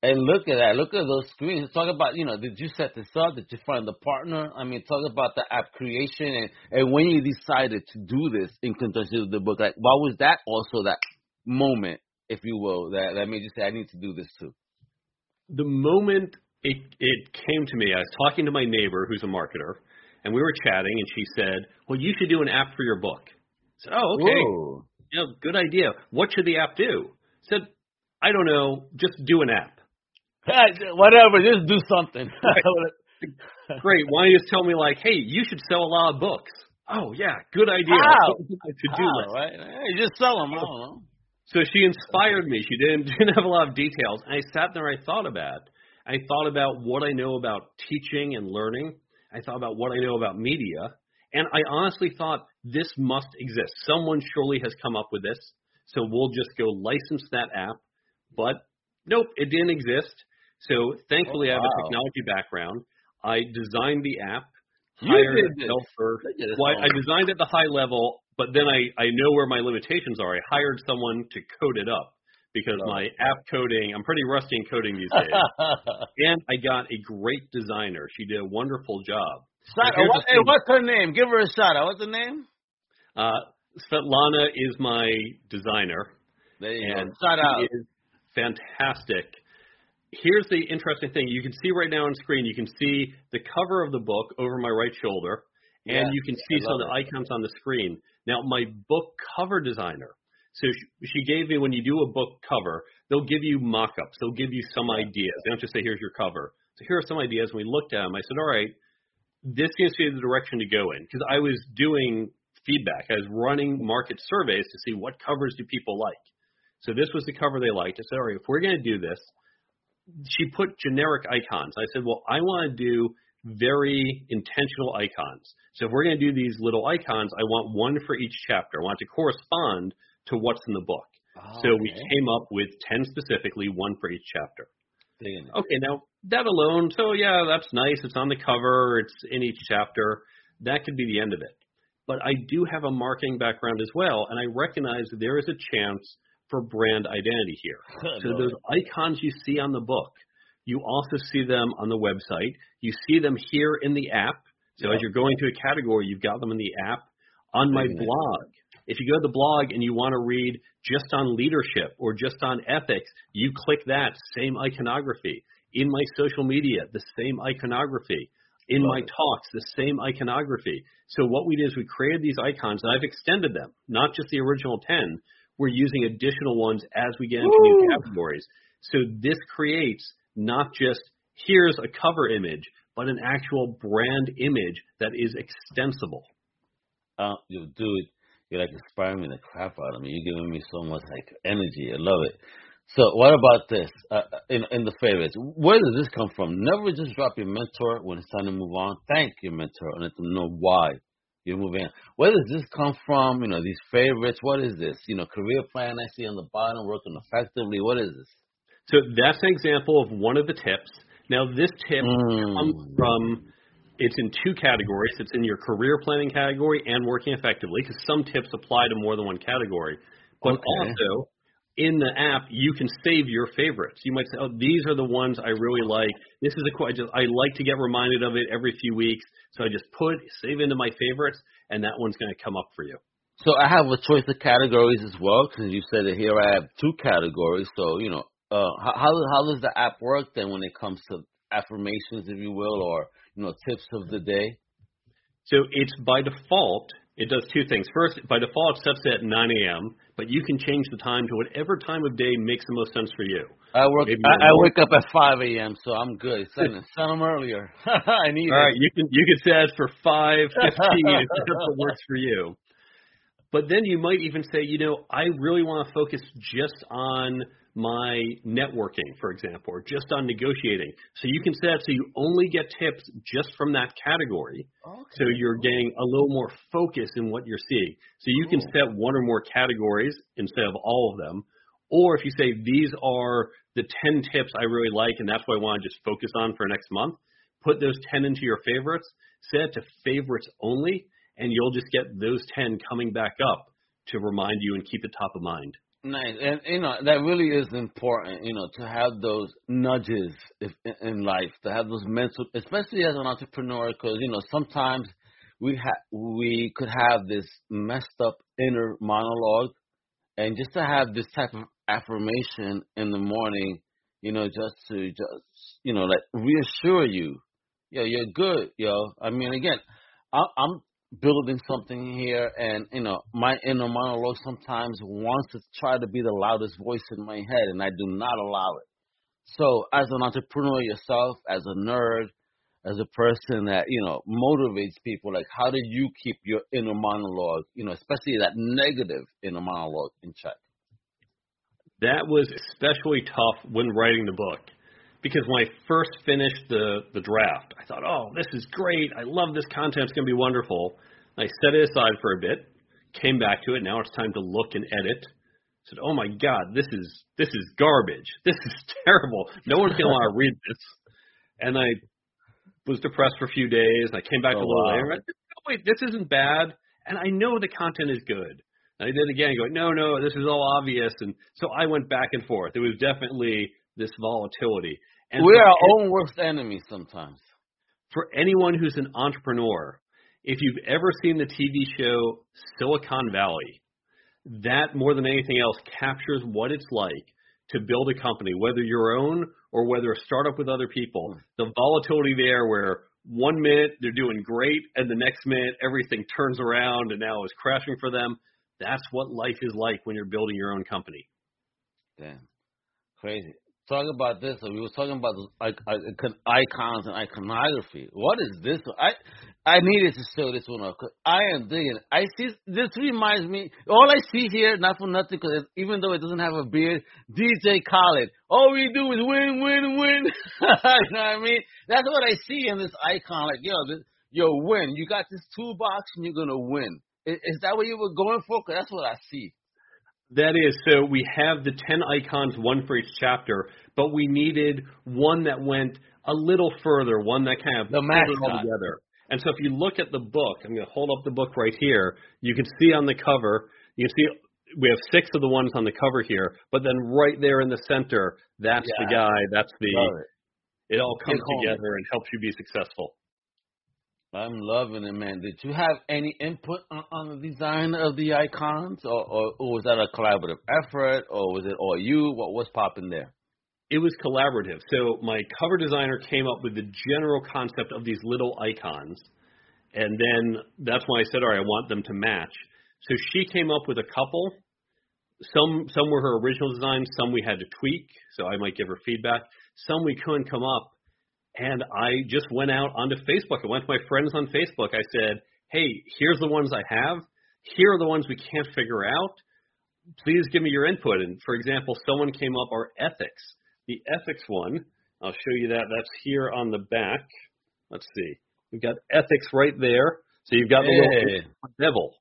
And look at that. Look at those screens. Talk about, you know, did you set this up? Did you find the partner? I mean, talk about the app creation and, and when you decided to do this in conjunction with the book. Like, what was that also that moment, if you will, that, that made you say, I need to do this too? the moment it it came to me, I was talking to my neighbor who's a marketer, and we were chatting, and she said, "Well, you should do an app for your book." I said, "Oh, okay, Whoa. you know, good idea. What should the app do?" I said, "I don't know, just do an app." Whatever, just do something. (laughs) (laughs) Great. Why don't you just tell me like, "Hey, you should sell a lot of books." Oh yeah, good idea. How? To do list. right? Just sell them. I don't know. So she inspired me. She didn't (laughs) didn't have a lot of details. And I sat there I thought about. I thought about what I know about teaching and learning. I thought about what I know about media. And I honestly thought this must exist. Someone surely has come up with this. So we'll just go license that app. But nope, it didn't exist. So thankfully I have a technology background. I designed the app, You hired did developer. Look at this Well, I designed at the high level, but then I, I know where my limitations are. I hired someone to code it up because Oh. my app coding, I'm pretty rusty in coding these days. (laughs) and I got a great designer. She did a wonderful job. What, hey, what's her name? Give her a shout out. What's her name? Uh, Svetlana is my designer, There you and go. Shout out. she is fantastic. Here's the interesting thing. You can see right now on screen, you can see the cover of the book over my right shoulder, and Yeah, you can see some of the icons on the screen. Now, my book cover designer, so she, she gave me, when you do a book cover, they'll give you mock-ups. They'll give you some ideas. They don't just say, here's your cover. So here are some ideas. When we looked at them, I said, all right, this seems to be the direction to go in. Because I was doing feedback. I was running market surveys to see what covers do people like. So this was the cover they liked. I said, all right, if we're going to do this, she put generic icons. I said, well, I want to do very intentional icons. So if we're going to do these little icons, I want one for each chapter. I want it to correspond to what's in the book. Ah, so we came up with 10 specifically, one for each chapter. Okay, now that alone, so yeah, that's nice. It's on the cover, it's in each chapter. That could be the end of it. But I do have a marketing background as well, and I recognize that there is a chance for brand identity here. (laughs) so those icons you see on the book, you also see them on the website. You see them here in the app. So as you're going to a category, you've got them in the app. On my blog, if you go to the blog and you want to read just on leadership or just on ethics, you click that same iconography. In my social media, the same iconography. In my talks, the same iconography. So what we did is we created these icons and I've extended them, not just the original 10. We're using additional ones as we get into Woo! new categories. So this creates not just here's a cover image, but an actual brand image that is extensible. Uh, you dude, you're like inspiring me the crap out of me. You're giving me so much like energy. I love it. So what about this uh, uh, in in the favorites? Where does this come from? Never just drop your mentor when it's time to move on. Thank your mentor and let them know why you're moving on. Where does this come from? You know these favorites. What is this? You know career plan I see on the bottom working effectively. What is this? So that's an example of one of the tips. Now this tip mm. comes from it's in two categories. It's in your career planning category and working effectively because some tips apply to more than one category. But okay. also in the app, you can save your favorites. You might say, "Oh, these are the ones I really like. This is a I just I like to get reminded of it every few weeks, so I just put save into my favorites, and that one's going to come up for you." So I have a choice of categories as well, because you said that here I have two categories. So you know, uh, how how does the app work then when it comes to affirmations, if you will, or you know, tips of the day? So it's by default it does two things. First, by default, it sets it at 9 a.m., but you can change the time to whatever time of day makes the most sense for you. I work. I, I wake up at 5 a.m., so I'm good. Send, send them earlier. (laughs) I need. All it. right, you can you can set it for 5:15 if that's (laughs) what works for you. But then you might even say, you know, I really want to focus just on my networking, for example, or just on negotiating. So you can set so you only get tips just from that category. Okay. So you're getting a little more focus in what you're seeing. So you cool. can oh. set one or more categories instead of all of them. Or if you say these are the 10 tips I really like and that's what I want to just focus on for next month, put those 10 into your favorites, set it to favorites only, and you'll just get those 10 coming back up to remind you and keep it top of mind. Nice, and you know that really is important. You know to have those nudges if, in life, to have those mental, especially as an entrepreneur, because you know sometimes we have we could have this messed up inner monologue, and just to have this type of affirmation in the morning, you know, just to just you know like reassure you, yo, you're good, yo. I mean, again, I, I'm building something here and you know my inner monologue sometimes wants to try to be the loudest voice in my head and i do not allow it. So as an entrepreneur yourself as a nerd as a person that you know motivates people like how do you keep your inner monologue you know especially that negative inner monologue in check? That was especially tough when writing the book because when I first finished the the draft, I thought, "Oh, this is great. I love this content. It's going to be wonderful." I set it aside for a bit, came back to it. Now it's time to look and edit. I said, "Oh my God, this is this is garbage. (laughs) This is terrible. No one's going to want to read this." And I was depressed for a few days. I came back oh, a little wow. later. I said, oh, "Wait, this isn't bad." And I know the content is good. And I did again, going, "No, no, this is all obvious." And so I went back and forth. It was definitely this volatility. And We're our own worst enemies sometimes. For anyone who's an entrepreneur, if you've ever seen the TV show Silicon Valley, that more than anything else captures what it's like to build a company, whether your own or whether a startup with other people. Hmm. The volatility there where one minute they're doing great and the next minute everything turns around and now is crashing for them. That's what life is like when you're building your own company. Damn. Crazy talking about this. We were talking about icons and iconography. What is this? I I needed to show this one up I am digging. I see this reminds me. All I see here, not for nothing, because even though it doesn't have a beard, DJ Khaled. All we do is win, win, win. (laughs) you know what I mean? That's what I see in this icon. Like yo, this, yo, win. You got this toolbox and you're gonna win. Is, is that what you were going for? Because that's what I see. That is, so we have the 10 icons, one for each chapter, but we needed one that went a little further, one that kind of the put it all together. And so if you look at the book, I'm going to hold up the book right here. You can see on the cover, you can see we have six of the ones on the cover here, but then right there in the center, that's yeah. the guy. That's the. It. it. all comes together and helps you be successful. I'm loving it, man. Did you have any input on, on the design of the icons, or, or, or, was that a collaborative effort, or was it all you? What was popping there? It was collaborative. So my cover designer came up with the general concept of these little icons, and then that's when I said, "All right, I want them to match." So she came up with a couple. Some some were her original designs. Some we had to tweak. So I might give her feedback. Some we couldn't come up and I just went out onto Facebook. I went to my friends on Facebook. I said, hey, here's the ones I have. Here are the ones we can't figure out. Please give me your input. And for example, someone came up our ethics. The ethics one, I'll show you that. That's here on the back. Let's see. We've got ethics right there. So you've got the little devil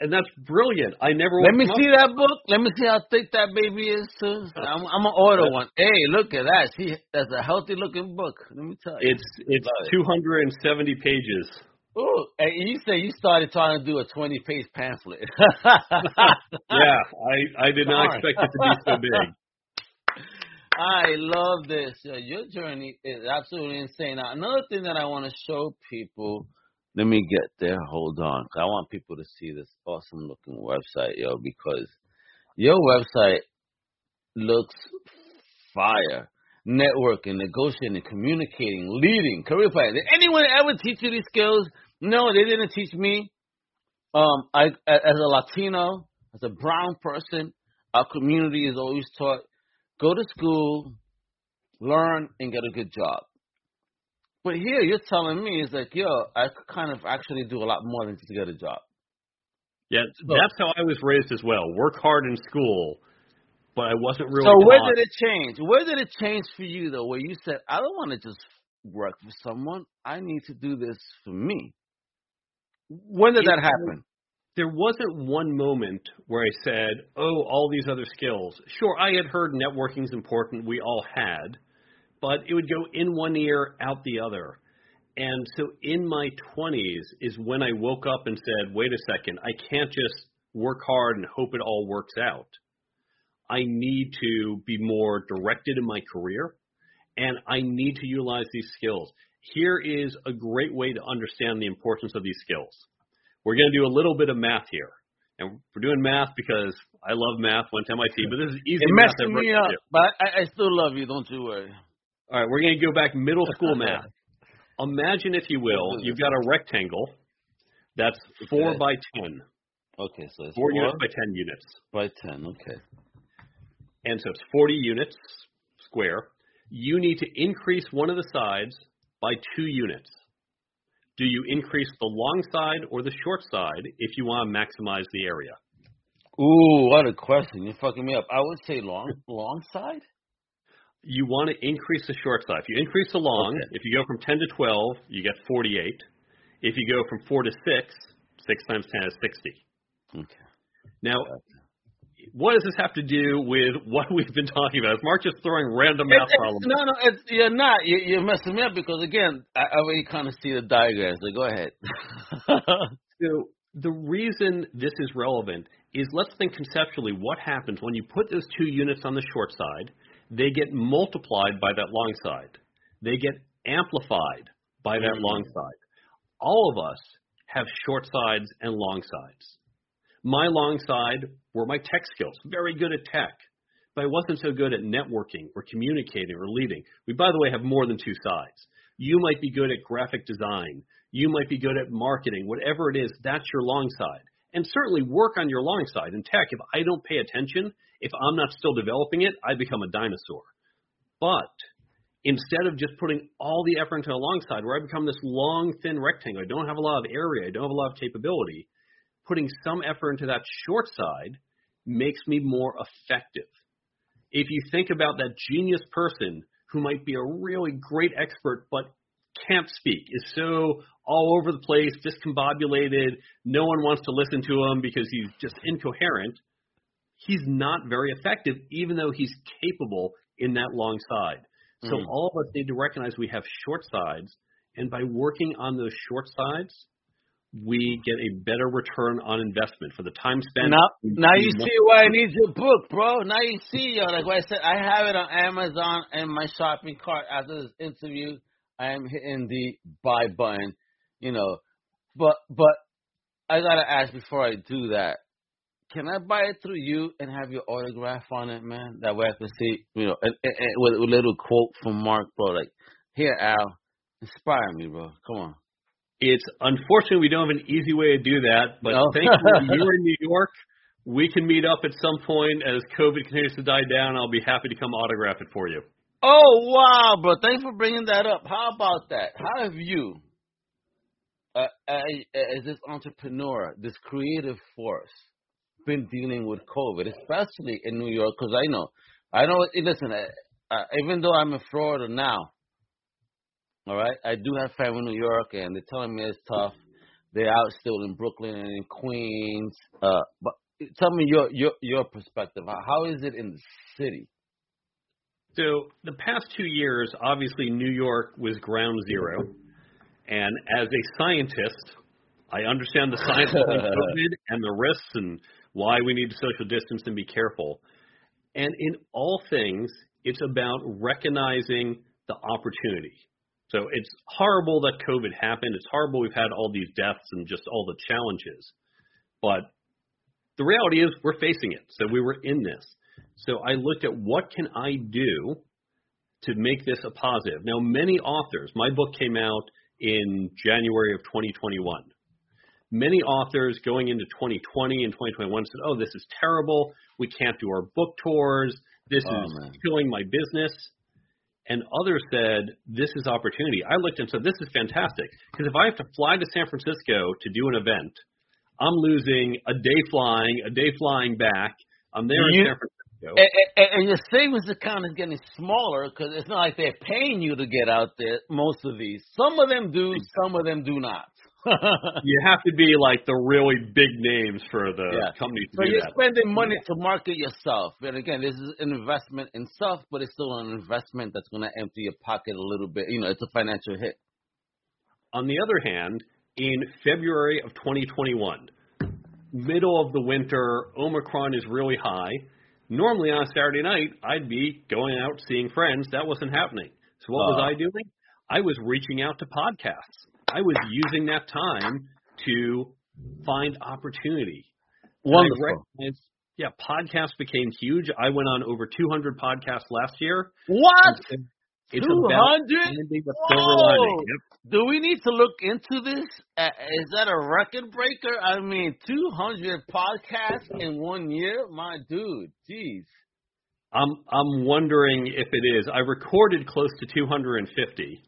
and that's brilliant. I never. Let me see that book. Let me see how thick that baby is. Too. Uh, I'm, I'm gonna order one. Hey, look at that. See, that's a healthy looking book. Let me tell you. It's it's 270 pages. Oh, and you say you started trying to do a 20 page pamphlet. (laughs) (laughs) yeah, I I did not expect it to be so big. (laughs) I love this. Your journey is absolutely insane. Now, another thing that I want to show people let me get there. Hold on. I want people to see this awesome looking website, yo, because your website looks fire. Networking, negotiating, communicating, leading, career planning. Did anyone ever teach you these skills? No, they didn't teach me. Um, I, as a Latino, as a brown person, our community is always taught go to school, learn, and get a good job. But here you're telling me it's like, yo, I could kind of actually do a lot more than just get a job. Yeah, so, that's how I was raised as well. Work hard in school, but I wasn't really. So where taught. did it change? Where did it change for you though? Where you said, I don't want to just work for someone. I need to do this for me. When did it, that happen? There wasn't one moment where I said, "Oh, all these other skills." Sure, I had heard networking is important. We all had but it would go in one ear, out the other. And so in my 20s is when I woke up and said, wait a second, I can't just work hard and hope it all works out. I need to be more directed in my career and I need to utilize these skills. Here is a great way to understand the importance of these skills. We're going to do a little bit of math here. And we're doing math because I love math, went to MIT, but this is easy it math. It messed me up, but I, I still love you, don't you worry. All right, we're going to go back middle school (laughs) math. Imagine, if you will, you've got a rectangle that's four okay. by ten. Okay, so it's four, four units by ten units. By ten, okay. And so it's forty units square. You need to increase one of the sides by two units. Do you increase the long side or the short side if you want to maximize the area? Ooh, what a question! You're fucking me up. I would say long, long side you want to increase the short side. If you increase the long, okay. if you go from 10 to 12, you get 48. If you go from 4 to 6, 6 times 10 is 60. Okay. Now, what does this have to do with what (laughs) we've been talking about? Is Mark just throwing random math it's, problems? No, no, it's, you're not. You, you're messing me up because, again, I, I already kind of see the diagram. So go ahead. (laughs) so the reason this is relevant is let's think conceptually what happens when you put those two units on the short side – they get multiplied by that long side. They get amplified by that mm-hmm. long side. All of us have short sides and long sides. My long side were my tech skills, very good at tech, but I wasn't so good at networking or communicating or leading. We, by the way, have more than two sides. You might be good at graphic design. You might be good at marketing. Whatever it is, that's your long side. And certainly work on your long side. In tech, if I don't pay attention, if I'm not still developing it, I become a dinosaur. But instead of just putting all the effort into a long side where I become this long, thin rectangle, I don't have a lot of area, I don't have a lot of capability, putting some effort into that short side makes me more effective. If you think about that genius person who might be a really great expert but can't speak, is so all over the place, discombobulated, no one wants to listen to him because he's just incoherent, he's not very effective, even though he's capable in that long side. So mm. all of us need to recognize we have short sides, and by working on those short sides, we get a better return on investment for the time spent. Now, now you see why I need your book, bro. Now you see, yo, like I said, I have it on Amazon and my shopping cart. After this interview, I am hitting the buy button, you know. But but I gotta ask before I do that. Can I buy it through you and have your autograph on it, man? That way I can see, you know, and, and, and with a little quote from Mark, bro. Like, here, Al, inspire me, bro. Come on. It's unfortunate we don't have an easy way to do that, but No. thankfully you're in (laughs) New York. We can meet up at some point as COVID continues to die down. I'll be happy to come autograph it for you. Oh wow, bro! Thanks for bringing that up. How about that? How have you, uh, as, as this entrepreneur, this creative force, been dealing with COVID, especially in New York? Because I know, I know. Listen, uh, uh, even though I'm in Florida now, all right, I do have family in New York, and they're telling me it's tough. They're out still in Brooklyn and in Queens. Uh, but tell me your your your perspective. How- How is it in the city? So the past two years, obviously New York was ground zero, and as a scientist, I understand the science behind (laughs) COVID and the risks and why we need to social distance and be careful. And in all things, it's about recognizing the opportunity. So it's horrible that COVID happened. It's horrible we've had all these deaths and just all the challenges. But the reality is we're facing it. So we were in this. So I looked at what can I do to make this a positive. Now, many authors, my book came out in January of 2021. Many authors going into 2020 and 2021 said, "Oh, this is terrible. We can't do our book tours. This Oh, is man. killing my business." And others said, "This is opportunity." I looked and said, "This is fantastic because if I have to fly to San Francisco to do an event, I'm losing a day flying, a day flying back. I'm there in San Francisco." And, and, and your savings account is getting smaller because it's not like they're paying you to get out there. Most of these, some of them do, some of them do not. (laughs) You have to be like the really big names for the Yeah. companies to so do you're that. spending money to market yourself, and again, this is an investment in self, but it's still an investment that's going to empty your pocket a little bit. You know, it's a financial hit. On the other hand, in February of 2021, middle of the winter, Omicron is really high. Normally on a Saturday night, I'd be going out seeing friends. That wasn't happening. So what was Oh. I doing? I was reaching out to podcasts. I was using that time to find opportunity. Wonderful. yeah, podcasts became huge. I went on over 200 podcasts last year. What? It's Two about hundred? finding the silver lining. Yep. Do we need to look into this? Uh, is that a record breaker? I mean, 200 podcasts in one year? My dude, jeez. I'm I'm wondering if it is. I recorded close to 250,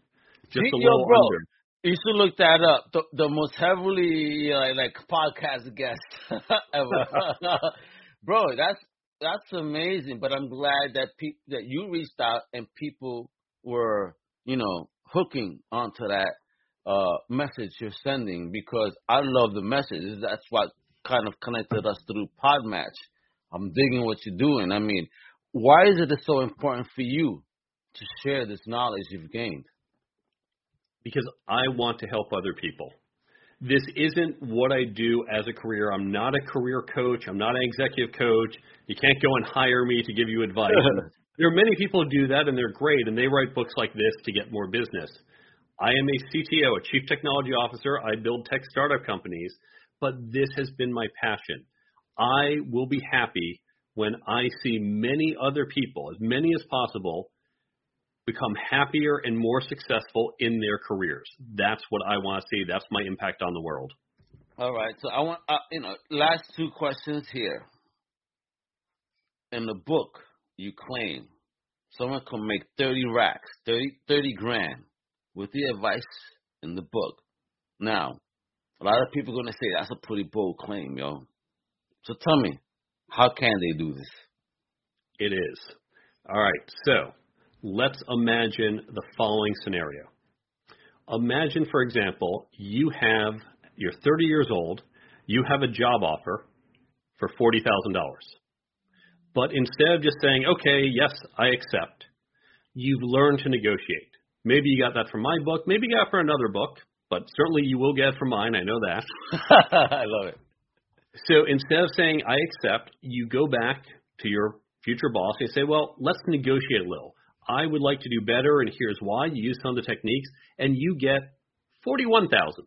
just a little bro. under. You should look that up. The, the most heavily uh, like podcast guest (laughs) ever, (laughs) bro. That's that's amazing. But I'm glad that pe- that you reached out and people were you know hooking onto that uh, message you're sending because I love the message. That's what kind of connected us through Podmatch. I'm digging what you're doing. I mean, why is it so important for you to share this knowledge you've gained? Because I want to help other people. This isn't what I do as a career. I'm not a career coach. I'm not an executive coach. You can't go and hire me to give you advice. (laughs) there are many people who do that and they're great and they write books like this to get more business. I am a CTO, a chief technology officer. I build tech startup companies, but this has been my passion. I will be happy when I see many other people, as many as possible, become happier and more successful in their careers. That's what I want to see. That's my impact on the world. All right. So I want, uh, you know, last two questions here. In the book, you claim someone can make 30 racks, 30, 30 grand with the advice in the book. Now, a lot of people are going to say that's a pretty bold claim, yo. So tell me, how can they do this? It is. All right. So let's imagine the following scenario. Imagine, for example, you have, you're 30 years old, you have a job offer for $40,000. But instead of just saying, okay, yes, I accept, you've learned to negotiate. Maybe you got that from my book, maybe you got it from another book, but certainly you will get it from mine. I know that. (laughs) I love it. So instead of saying I accept, you go back to your future boss and say, well, let's negotiate a little. I would like to do better, and here's why. You use some of the techniques, and you get forty-one thousand.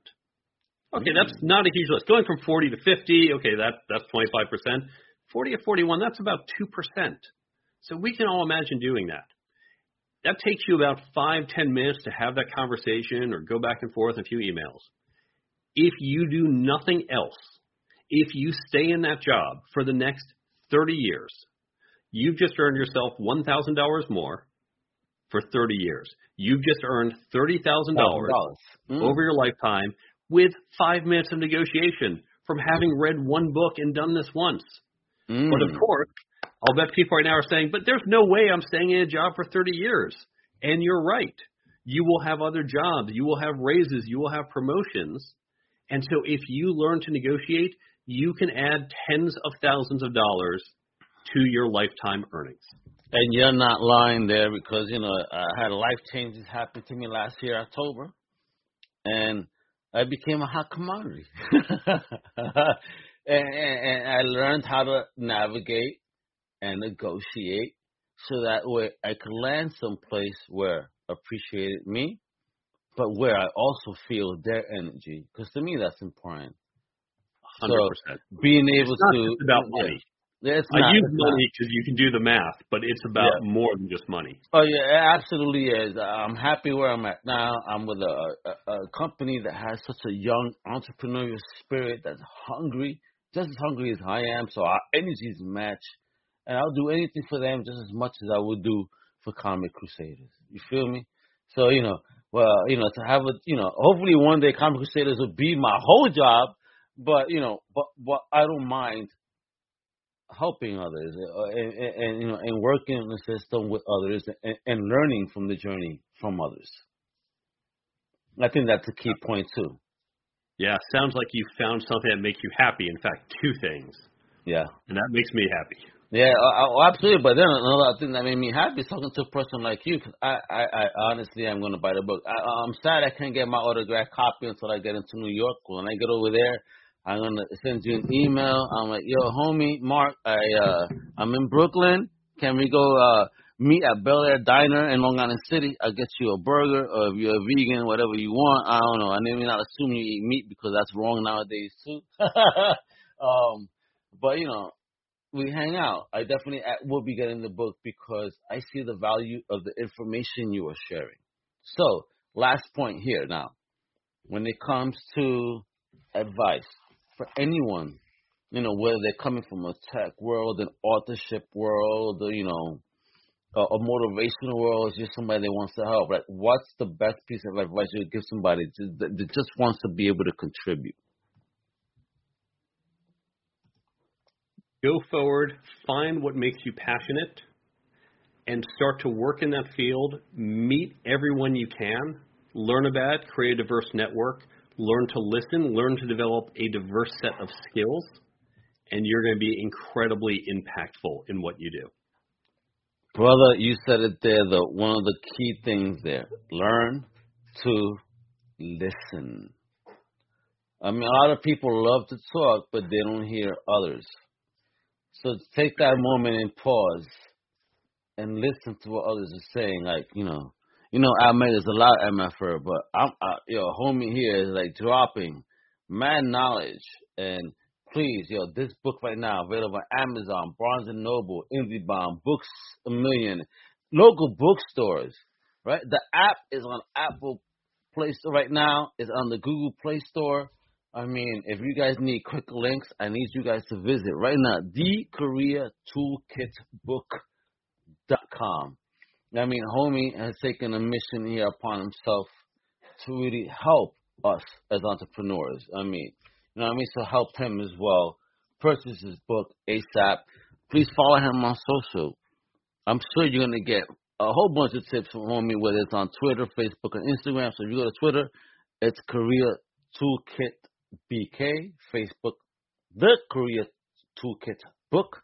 Okay, that's mm. not a huge list. Going from forty to fifty, okay, that that's twenty-five percent. Forty to forty-one, that's about two percent. So we can all imagine doing that. That takes you about five, ten minutes to have that conversation or go back and forth a few emails. If you do nothing else, if you stay in that job for the next 30 years, you've just earned yourself $1,000 more for 30 years. You've just earned $30,000 mm. over your lifetime with five minutes of negotiation from having read one book and done this once. Mm. But of course, I'll bet people right now are saying, but there's no way I'm staying in a job for 30 years. And you're right. You will have other jobs. You will have raises. You will have promotions. And so if you learn to negotiate, you can add tens of thousands of dollars to your lifetime earnings. And you're not lying there because, you know, I had life changes happen to me last year, October. And I became a hot commodity. (laughs) and, and, and I learned how to navigate and negotiate so that way I could land someplace where appreciated me, but where I also feel their energy. Because to me, that's important. 100%. So being able it's to about money. It's I use money because you can do the math, but it's about Yeah. more than just money. Oh yeah, it absolutely is. I'm happy where I'm at now. I'm with a, a, a company that has such a young entrepreneurial spirit that's hungry, just as hungry as I am. So our energies match, and I'll do anything for them just as much as I would do for Comic Crusaders. You feel me? So you know, well, you know, to have a, you know, hopefully one day Comic Crusaders will be my whole job. But you know, but but I don't mind helping others uh, and, and, and you know and working in the system with others and, and learning from the journey from others. I think that's a key point too. Yeah, sounds like you found something that makes you happy. In fact, two things, Yeah, and that makes me happy. yeah, uh, absolutely. But then another thing that made me happy is talking to a person like you. Cause I, I, I honestly I'm going to buy the book. I, I'm sad I can't get my autographed copy until I get into New York. When I get over there, I'm gonna send you an email. I'm like, yo, homie, Mark, I uh, I'm in Brooklyn. Can we go uh meet at Bel Air Diner in Long Island City? I'll get you a burger, or if you're a vegan, whatever you want. I don't know. I may not assume you eat meat because that's wrong nowadays too. (laughs) um, but you know, we hang out. I definitely will be getting the book because I see the value of the information you are sharing. So, last point here now. When it comes to advice for anyone, you know, whether they're coming from a tech world, an authorship world, or, you know, a, a motivational world, it's just somebody that wants to help. Like, what's the best piece of advice you would give somebody that, that just wants to be able to contribute? Go forward, find what makes you passionate, and start to work in that field. Meet everyone you can, learn about create a diverse network, learn to listen, learn to develop a diverse set of skills, and you're going to be incredibly impactful in what you do. Brother, you said it there, the one of the key things there. Learn to listen. I mean, a lot of people love to talk, but they don't hear others. So take that moment and pause and listen to what others are saying. Like, you know, you know, I made there's a lot of MFR, but I'm, uh, yo, homie here is like dropping mad knowledge. And please, yo, this book right now available on Amazon, Barnes and Noble, IndieBound, Books a Million, local bookstores. Right, the app is on Apple Play Store right now. It's on the Google Play Store. I mean, if you guys need quick links, I need you guys to visit right now thecareertoolkitbook.com. I mean, homie has taken a mission here upon himself to really help us as entrepreneurs. I mean, you know what I mean? So help him as well. Purchase his book ASAP. Please follow him on social. I'm sure you're gonna get a whole bunch of tips from homie, whether it's on Twitter, Facebook, and Instagram. So if you go to Twitter, it's Career Toolkit BK, Facebook, The Career Toolkit Book,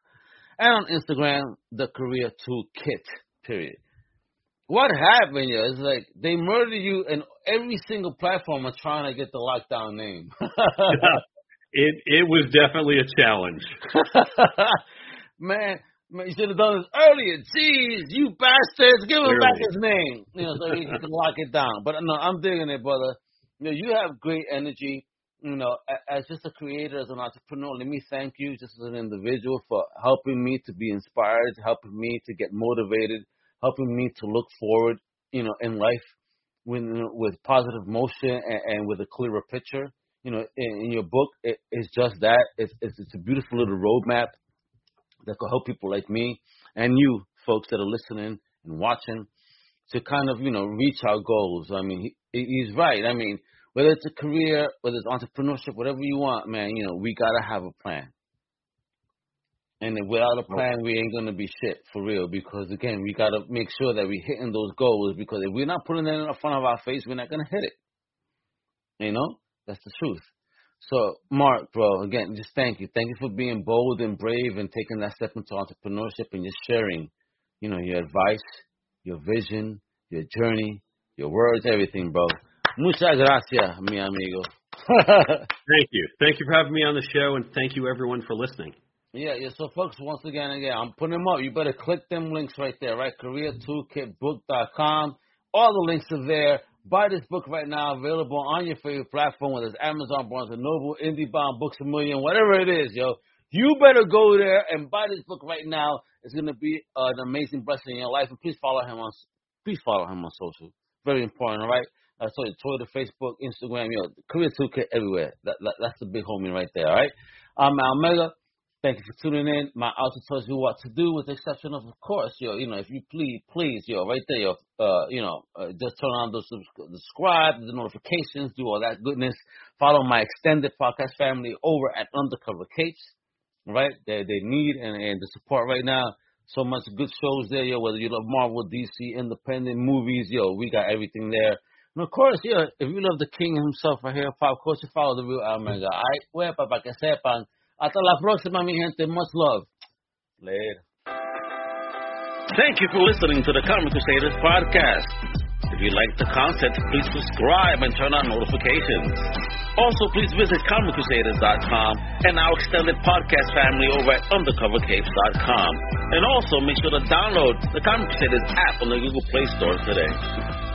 and on Instagram, The Career Toolkit, period. What happened is like they murder you and every single platform are trying to get the lockdown name. (laughs) it it was definitely a challenge. (laughs) man, man, you should have done this earlier. Jeez, you bastards, give him Clearly. back his name. You know, so he can (laughs) lock it down. But no, I'm digging it, brother. You know, you have great energy. You know, as just a creator, as an entrepreneur, let me thank you just as an individual for helping me to be inspired, helping me to get motivated, helping me to look forward, you know, in life with with positive motion and, and with a clearer picture. You know, in, in your book, it, it's just that. It's, it's it's a beautiful little roadmap that could help people like me and you folks that are listening and watching to kind of you know reach our goals. I mean, he, he's right. I mean, whether it's a career, whether it's entrepreneurship, whatever you want, man, you know, we gotta have a plan. And without a plan, we ain't gonna be shit for real. Because again, we gotta make sure that we're hitting those goals. Because if we're not putting that in the front of our face, we're not gonna hit it. You know, that's the truth. So, Mark, bro, again, just thank you. Thank you for being bold and brave and taking that step into entrepreneurship and just sharing, you know, your advice, your vision, your journey, your words, everything, bro. Muchas gracias, mi amigo. (laughs) Thank you. Thank you for having me on the show, and thank you everyone for listening. Yeah, yeah. So, folks, once again, again, I'm putting them up. You better click them links right there, right? CareerToolkitBook.com. All the links are there. Buy this book right now, available on your favorite platform, whether it's Amazon, Barnes Noble, IndieBound, Books a Million, whatever it is, yo. You better go there and buy this book right now. It's gonna be uh, an amazing blessing in your life. And please follow him on, please follow him on social. Very important, all right? I told you, Twitter, Facebook, Instagram, yo, Career Toolkit everywhere. That, that, that's the big homie right there, all right? I'm Al Mega. Thank you for tuning in. My auto tells you what to do, with the exception of, of course, yo, you know, if you please, please, yo, right there, yo, uh, you know, uh, just turn on the subscribe, the notifications, do all that goodness. Follow my extended podcast family over at Undercover Capes, right? They they need and, and the support right now. So much good shows there, yo. Whether you love Marvel, DC, independent movies, yo, we got everything there. And of course, yo, if you love the king himself right here, pop culture, follow the real Omega. All right, huepa, para que sepan. Hasta la próxima, mi gente. Much love. Later. Thank you for listening to the Comic Crusaders podcast. If you like the content, please subscribe and turn on notifications. Also, please visit ComicCrusaders.com and our extended podcast family over at UndercoverCapes.com. And also, make sure to download the Comic Crusaders app on the Google Play Store today.